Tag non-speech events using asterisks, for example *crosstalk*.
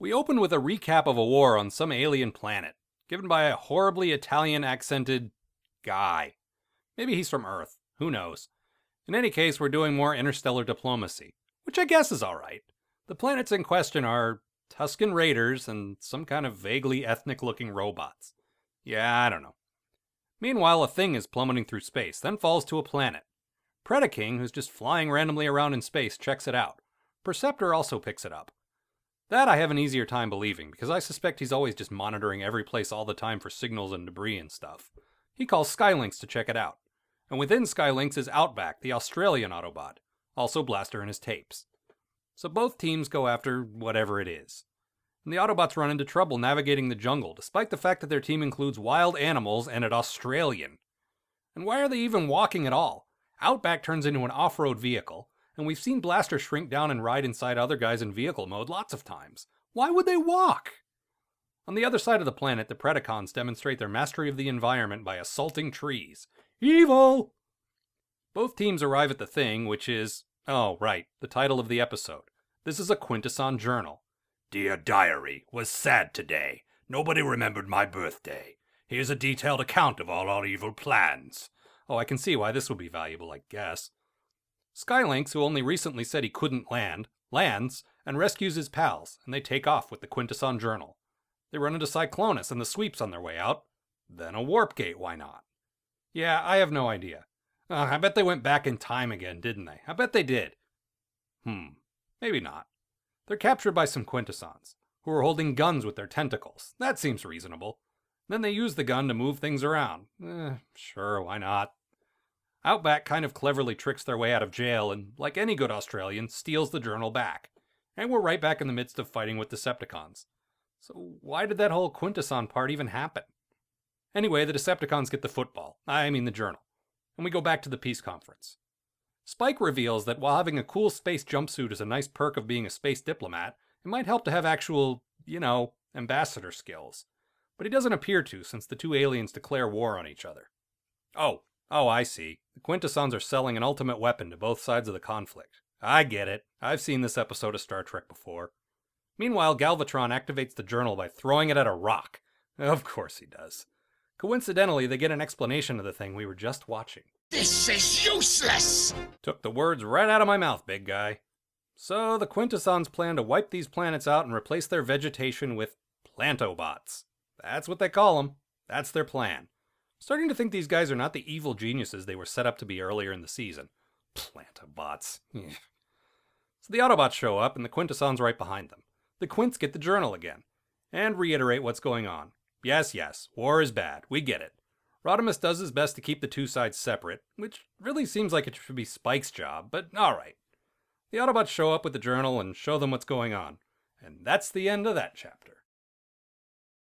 We open with a recap of a war on some alien planet, given by a horribly Italian accented guy. Maybe he's from Earth, who knows. In any case, we're doing more interstellar diplomacy, which I guess is alright. The planets in question are Tusken raiders and some kind of vaguely ethnic looking robots. Yeah, I don't know. Meanwhile, a thing is plummeting through space, then falls to a planet. Predaking, who's just flying randomly around in space, checks it out. Perceptor also picks it up. That I have an easier time believing, because I suspect he's always just monitoring every place all the time for signals and debris and stuff. He calls Skylynx to check it out. And within Skylynx is Outback, the Australian Autobot, also Blaster in his tapes. So both teams go after whatever it is. And the Autobots run into trouble navigating the jungle, despite the fact that their team includes wild animals and an Australian. And why are they even walking at all? Outback turns into an off road vehicle, and we've seen Blaster shrink down and ride inside other guys in vehicle mode lots of times. Why would they walk? On the other side of the planet, the Predacons demonstrate their mastery of the environment by assaulting trees. Evil! Both teams arrive at the thing, which is, oh, right, the title of the episode. This is a Quintesson journal. Dear Diary, was sad today. Nobody remembered my birthday. Here's a detailed account of all our evil plans. Oh, I can see why this would be valuable, I guess. Skylynx, who only recently said he couldn't land, lands and rescues his pals, and they take off with the Quintesson Journal. They run into Cyclonus and the sweeps on their way out. Then a warp gate, why not? Yeah, I have no idea. Uh, I bet they went back in time again, didn't they? I bet they did. Hmm, maybe not. They're captured by some Quintessons, who are holding guns with their tentacles. That seems reasonable. Then they use the gun to move things around. Eh, sure, why not? Outback kind of cleverly tricks their way out of jail and, like any good Australian, steals the journal back. And we're right back in the midst of fighting with Decepticons. So why did that whole Quintesson part even happen? Anyway, the Decepticons get the football. I mean the journal. And we go back to the peace conference. Spike reveals that while having a cool space jumpsuit is a nice perk of being a space diplomat, it might help to have actual, you know, ambassador skills. But he doesn't appear to since the two aliens declare war on each other. Oh, Oh, I see. The Quintessons are selling an ultimate weapon to both sides of the conflict. I get it. I've seen this episode of Star Trek before. Meanwhile, Galvatron activates the journal by throwing it at a rock. Of course he does. Coincidentally, they get an explanation of the thing we were just watching. This is useless! Took the words right out of my mouth, big guy. So, the Quintessons plan to wipe these planets out and replace their vegetation with plantobots. That's what they call them. That's their plan. Starting to think these guys are not the evil geniuses they were set up to be earlier in the season. Plantabots. *laughs* Hmm. so the Autobots show up, and the Quintessons right behind them. The Quints get the journal again, and reiterate what's going on. Yes, yes, war is bad. We get it. Rodimus does his best to keep the two sides separate, which really seems like it should be Spike's job, but alright. The Autobots show up with the journal and show them what's going on. And that's the end of that chapter.